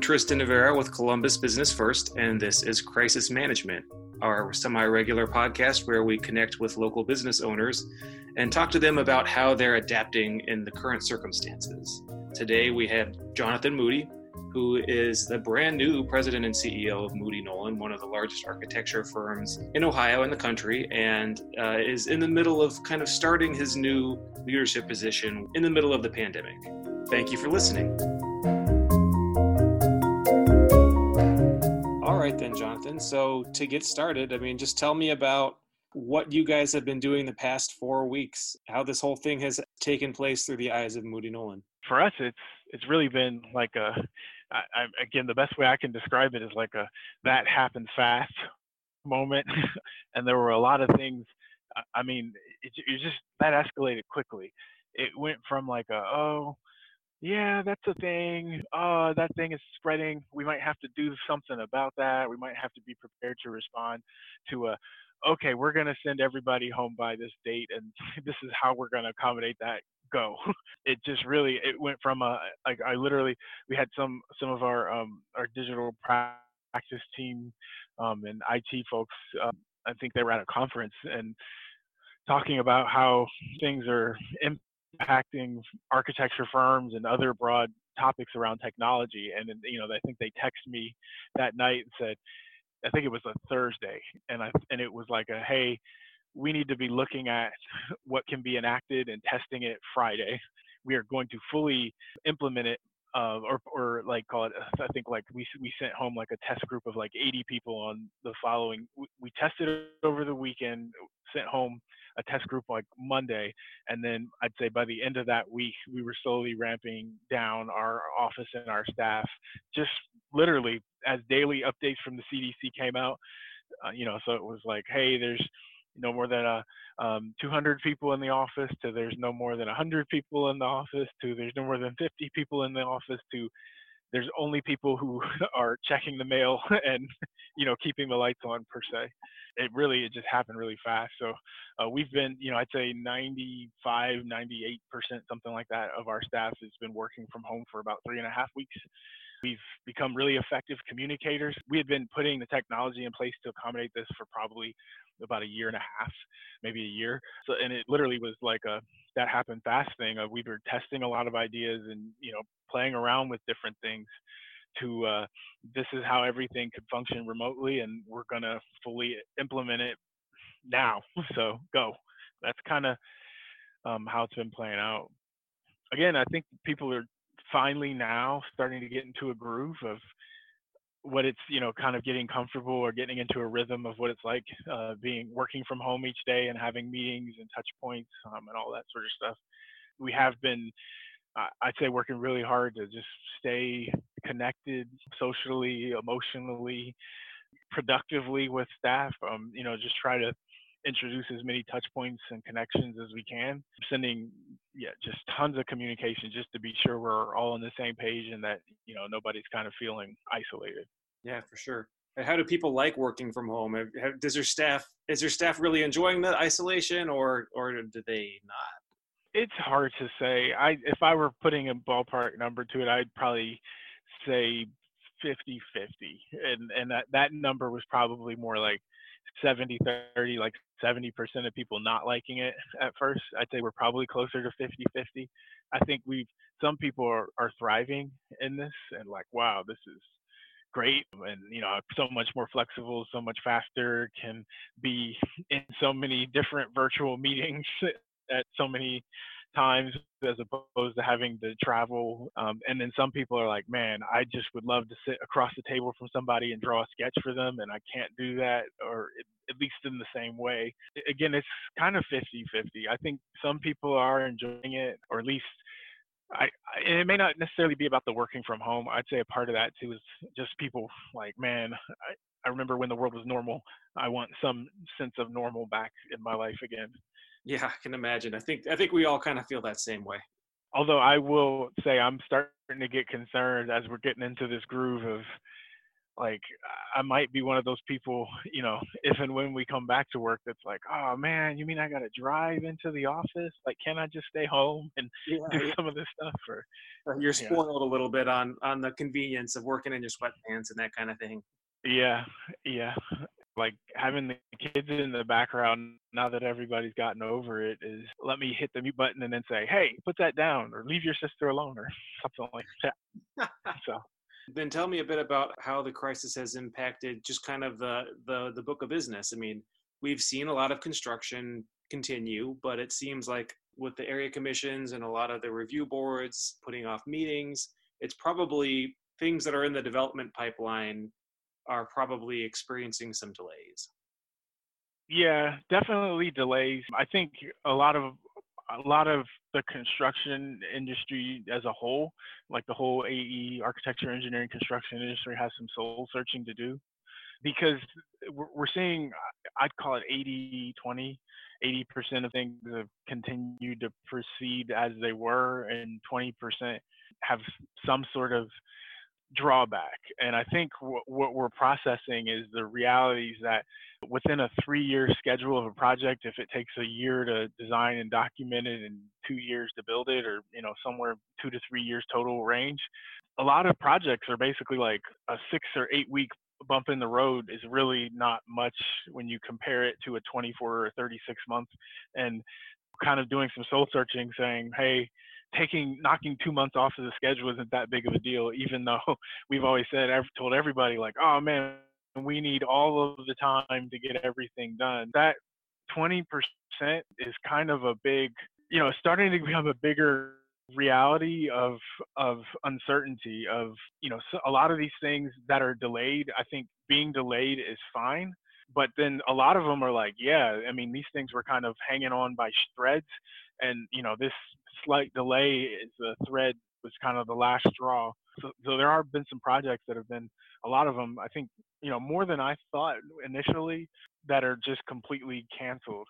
I'm Tristan Navera with Columbus Business First, and this is Crisis Management, our semi regular podcast where we connect with local business owners and talk to them about how they're adapting in the current circumstances. Today we have Jonathan Moody, who is the brand new president and CEO of Moody Nolan, one of the largest architecture firms in Ohio and the country, and uh, is in the middle of kind of starting his new leadership position in the middle of the pandemic. Thank you for listening. Right, then, Jonathan. So, to get started, I mean, just tell me about what you guys have been doing the past four weeks, how this whole thing has taken place through the eyes of Moody Nolan. For us, it's it's really been like a again, the best way I can describe it is like a that happened fast moment, and there were a lot of things. I mean, it, it just that escalated quickly. It went from like a oh, yeah, that's a thing. Oh, that thing is spreading. We might have to do something about that. We might have to be prepared to respond to a okay, we're going to send everybody home by this date, and this is how we're going to accommodate that go. It just really it went from a like I literally we had some some of our um our digital practice team um and IT folks um, I think they were at a conference and talking about how things are architecture firms and other broad topics around technology and you know I think they texted me that night and said I think it was a Thursday and I and it was like a hey we need to be looking at what can be enacted and testing it Friday. We are going to fully implement it, uh, or or like call it. I think like we we sent home like a test group of like 80 people on the following. We, we tested it over the weekend, sent home a test group like Monday, and then I'd say by the end of that week we were slowly ramping down our office and our staff, just literally as daily updates from the CDC came out. Uh, you know, so it was like, hey, there's no more than a um, 200 people in the office to there's no more than 100 people in the office to there's no more than 50 people in the office to there's only people who are checking the mail and you know keeping the lights on per se it really it just happened really fast so uh, we've been you know i'd say 95 98 percent something like that of our staff has been working from home for about three and a half weeks We've become really effective communicators. We had been putting the technology in place to accommodate this for probably about a year and a half, maybe a year. So, and it literally was like a that happened fast thing. Uh, we were testing a lot of ideas and you know playing around with different things. To uh, this is how everything could function remotely, and we're gonna fully implement it now. So go. That's kind of um, how it's been playing out. Again, I think people are finally now starting to get into a groove of what it's you know kind of getting comfortable or getting into a rhythm of what it's like uh, being working from home each day and having meetings and touch points um, and all that sort of stuff we have been i'd say working really hard to just stay connected socially emotionally productively with staff um, you know just try to introduce as many touch points and connections as we can. Sending yeah just tons of communication just to be sure we're all on the same page and that you know nobody's kind of feeling isolated. Yeah for sure. And how do people like working from home? Does your staff is your staff really enjoying the isolation or or do they not it's hard to say. I if i were putting a ballpark number to it i'd probably say 50 50 and and that that number was probably more like 70 30 like 70% of people not liking it at first. I'd say we're probably closer to 50 50 i think we've some people are, are thriving in this and like wow this is great and you know uh, so much more flexible so much faster can be in so many different virtual meetings at so many times as opposed to having to travel. Um, and then some people are like, man, I just would love to sit across the table from somebody and draw a sketch for them, and I can't do that, or at least in the same way. Again, it's kind of 50 50. I think some people are enjoying it, or at least. I, I, it may not necessarily be about the working from home. I'd say a part of that too is just people like, man, I, I remember when the world was normal. I want some sense of normal back in my life again. Yeah, I can imagine. I think I think we all kind of feel that same way. Although I will say I'm starting to get concerned as we're getting into this groove of like I might be one of those people, you know, if and when we come back to work, that's like, oh man, you mean I got to drive into the office? Like, can I just stay home and yeah, do yeah. some of this stuff? Or uh, you're spoiled yeah. a little bit on on the convenience of working in your sweatpants and that kind of thing. Yeah, yeah. Like having the kids in the background now that everybody's gotten over it is let me hit the mute button and then say, hey, put that down or leave your sister alone or something like that. so then tell me a bit about how the crisis has impacted just kind of the the the book of business. I mean, we've seen a lot of construction continue, but it seems like with the area commissions and a lot of the review boards putting off meetings, it's probably things that are in the development pipeline are probably experiencing some delays. Yeah, definitely delays. I think a lot of a lot of the construction industry as a whole, like the whole AE, architecture, engineering, construction industry, has some soul searching to do because we're seeing, I'd call it 80 20. 80% of things have continued to proceed as they were, and 20% have some sort of drawback. And I think w- what we're processing is the realities that within a three year schedule of a project, if it takes a year to design and document it and two years to build it, or, you know, somewhere two to three years total range, a lot of projects are basically like a six or eight week bump in the road is really not much when you compare it to a 24 or 36 month and kind of doing some soul searching saying hey taking knocking two months off of the schedule isn't that big of a deal, even though we've always said I've told everybody like, oh man, we need all of the time to get everything done. That 20% is kind of a big, you know, starting to become a bigger reality of of uncertainty of you know a lot of these things that are delayed i think being delayed is fine but then a lot of them are like yeah i mean these things were kind of hanging on by threads and you know this slight delay is the thread was kind of the last straw. So, so there have been some projects that have been a lot of them. I think you know more than I thought initially that are just completely canceled.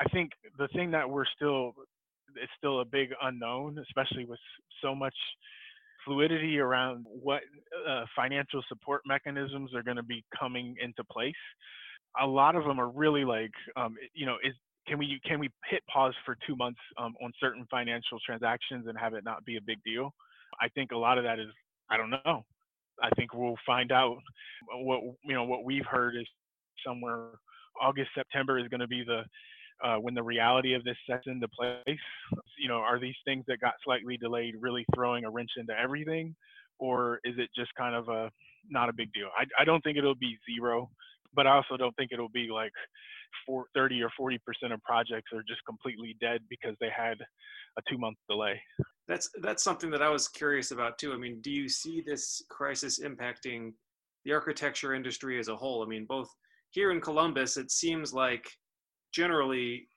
I think the thing that we're still it's still a big unknown, especially with so much fluidity around what uh, financial support mechanisms are going to be coming into place. A lot of them are really like, um, you know, is can we can we hit pause for two months um, on certain financial transactions and have it not be a big deal? I think a lot of that is I don't know. I think we'll find out. What you know, what we've heard is somewhere August September is going to be the uh, when the reality of this sets into place. You know, are these things that got slightly delayed really throwing a wrench into everything, or is it just kind of a not a big deal? I, I don't think it'll be zero, but I also don't think it'll be like for 30 or 40 percent of projects are just completely dead because they had a two month delay. That's that's something that i was curious about too. I mean do you see this crisis impacting the architecture industry as a whole? I mean both here in columbus it seems like generally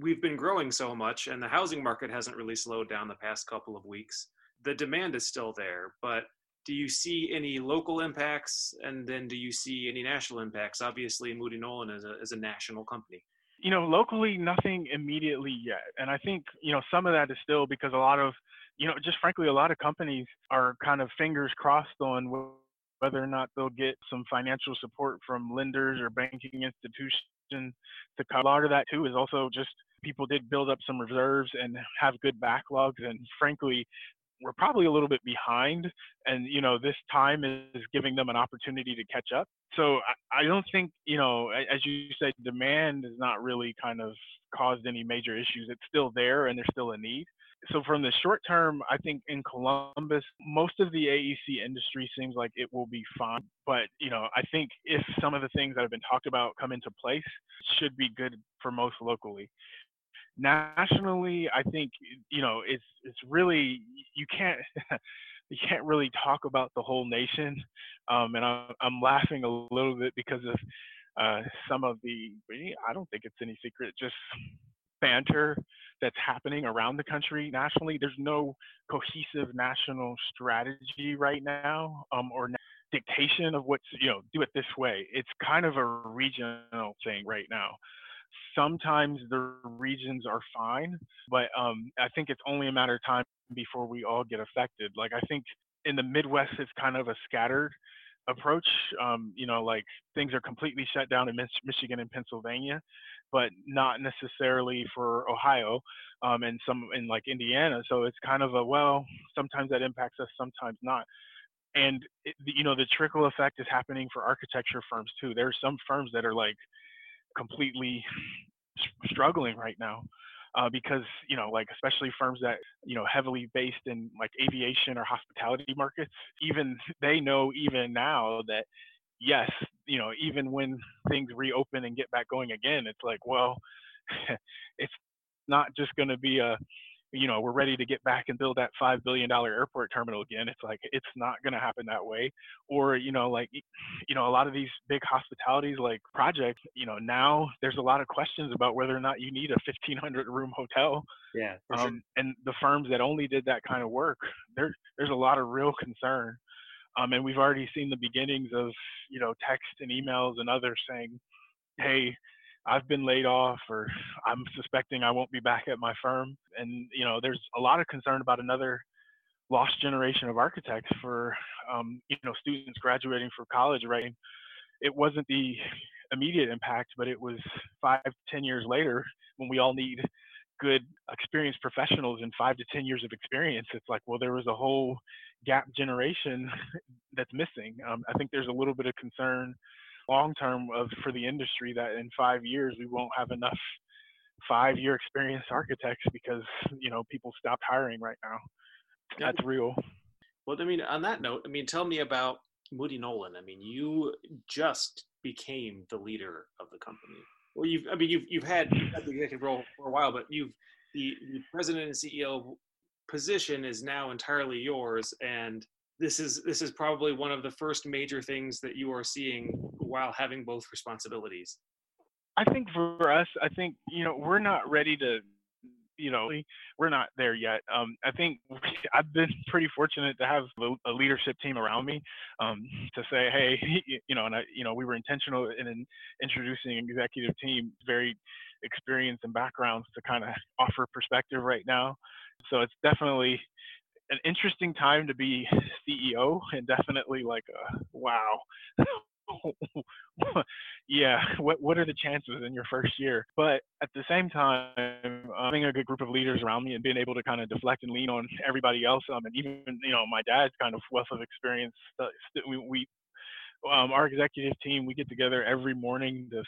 we've been growing so much and the housing market hasn't really slowed down the past couple of weeks. The demand is still there but do you see any local impacts? And then do you see any national impacts? Obviously moody nolan is a, is a national company. You know locally nothing immediately yet. And i think you know some of that is still because a lot of you know just frankly a lot of companies are kind of fingers crossed on whether or not they'll get some financial support from lenders or banking institutions to cover. A lot of that too is also just people did build up some reserves and have good backlogs. And frankly we're probably a little bit behind and you know this time is giving them an opportunity to catch up. So I, I, don't think you know as you said demand has not really kind of caused any major issues. It's still there and there's still a need. So from the short term i think in columbus most of the aec industry seems like it will be fine. But you know i think if some of the things that have been talked about come into place it should be good for most locally nationally, I think you know it's it's really you can't you can't really talk about the whole nation, um, and I'm I'm laughing a little bit because of uh, some of the I don't think it's any secret just banter that's happening around the country nationally. There's no cohesive national strategy right now, um, or dictation of what's you know do it this way. It's kind of a regional thing right now sometimes the regions are fine, but um, I think it's only a matter of time before we all get affected. Like I think in the Midwest, it's kind of a scattered approach. Um, you know, like things are completely shut down in Michigan and Pennsylvania, but not necessarily for Ohio um, and some in like Indiana. So it's kind of a well, sometimes that impacts us, sometimes not. And you know, the trickle effect is happening for architecture firms too. There are some firms that are like completely struggling right now uh, because you know like especially firms that you know heavily based in like aviation or hospitality markets even they know even now that yes you know even when things reopen and get back going again it's like well it's not just going to be a you know we're ready to get back and build that five billion dollar airport terminal again it's like it's not going to happen that way or you know like you know a lot of these big hospitalities like projects you know now there's a lot of questions about whether or not you need a 1500 room hotel yeah um, sure. and the firms that only did that kind of work there there's a lot of real concern um, and we've already seen the beginnings of you know text and emails and others saying hey I've been laid off or I'm suspecting I won't be back at my firm. And, you know, there's a lot of concern about another lost generation of architects for, um, you know, students graduating from college, right? It wasn't the immediate impact, but it was five, ten years later when we all need good experienced professionals in five to 10 years of experience. It's like, well, there was a whole gap generation that's missing. Um, I think there's a little bit of concern long term of for the industry that in five years we won't have enough five year experienced architects because you know people stopped hiring right now. That's real. Well, I mean, on that note, I mean, tell me about Moody Nolan. I mean, you just became the leader of the company. Well, you've, I mean, you've you've had, you've had the executive role for a while, but you've the, the president and CEO position is now entirely yours, and this is this is probably one of the first major things that you are seeing while having both responsibilities. I think for us i think you know we're not ready to you know we're not there yet. Um, i think i've been pretty fortunate to have a leadership team around me um, to say hey you know and i you know we were intentional in, in introducing an executive team very experienced and backgrounds to kind of offer perspective right now. So it's definitely an interesting time to be CEO and definitely like a wow. yeah, what what are the chances in your first year? But at the same time, having a good group of leaders around me and being able to kind of deflect and lean on everybody else, um, and even you know my dad's kind of wealth of experience. Uh, we, we um, our executive team, we get together every morning to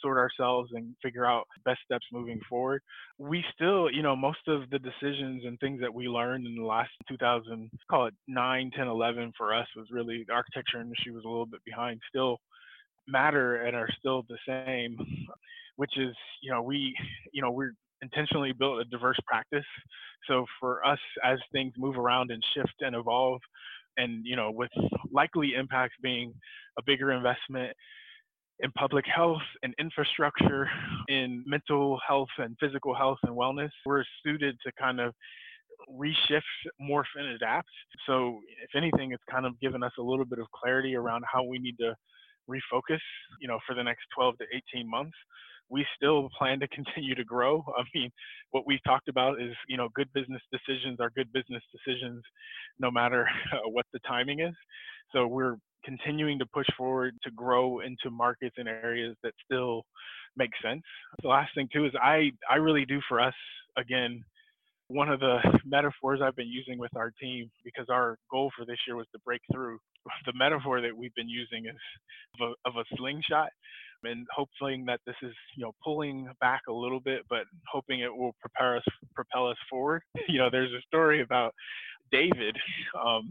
sort ourselves and figure out best steps moving forward. We still, you know, most of the decisions and things that we learned in the last 2000, call it 9, 10, 11 for us was really the architecture industry was a little bit behind, still matter and are still the same, which is, you know, we, you know, we're intentionally built a diverse practice. So for us, as things move around and shift and evolve, and you know with likely impacts being a bigger investment in public health and infrastructure in mental health and physical health and wellness we're suited to kind of reshift morph and adapt so if anything it's kind of given us a little bit of clarity around how we need to refocus you know for the next 12 to 18 months we still plan to continue to grow. I mean, what we've talked about is, you know, good business decisions are good business decisions no matter what the timing is. So we're continuing to push forward to grow into markets and areas that still make sense. The last thing too is I I really do for us again one of the metaphors I've been using with our team because our goal for this year was to break through. The metaphor that we've been using is of a, of a slingshot and hoping that this is you know pulling back a little bit but hoping it will prepare us propel us forward you know there's a story about david um,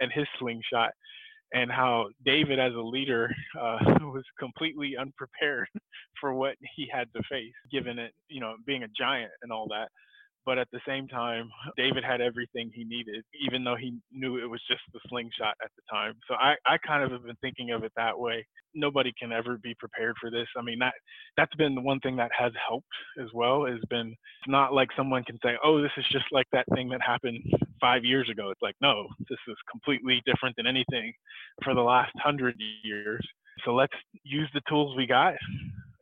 and his slingshot and how david as a leader uh, was completely unprepared for what he had to face given it you know being a giant and all that but at the same time, David had everything he needed, even though he knew it was just the slingshot at the time. So I, I kind of have been thinking of it that way. Nobody can ever be prepared for this. I mean, that that's been the one thing that has helped as well. Has been it's not like someone can say, "Oh, this is just like that thing that happened five years ago." It's like, no, this is completely different than anything for the last hundred years. So let's use the tools we got,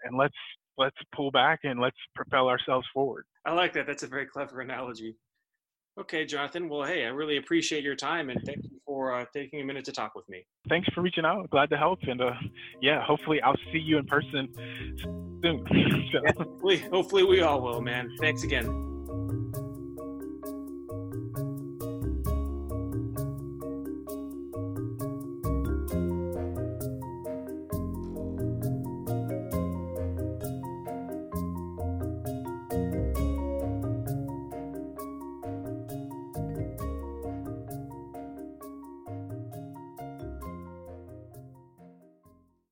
and let's let's pull back and let's propel ourselves forward. I like that. That's a very clever analogy. Okay, Jonathan. Well, hey, I really appreciate your time and thank you for uh, taking a minute to talk with me. Thanks for reaching out. Glad to help. And uh, yeah, hopefully I'll see you in person soon. so. yeah, hopefully, hopefully we all will, man. Thanks again.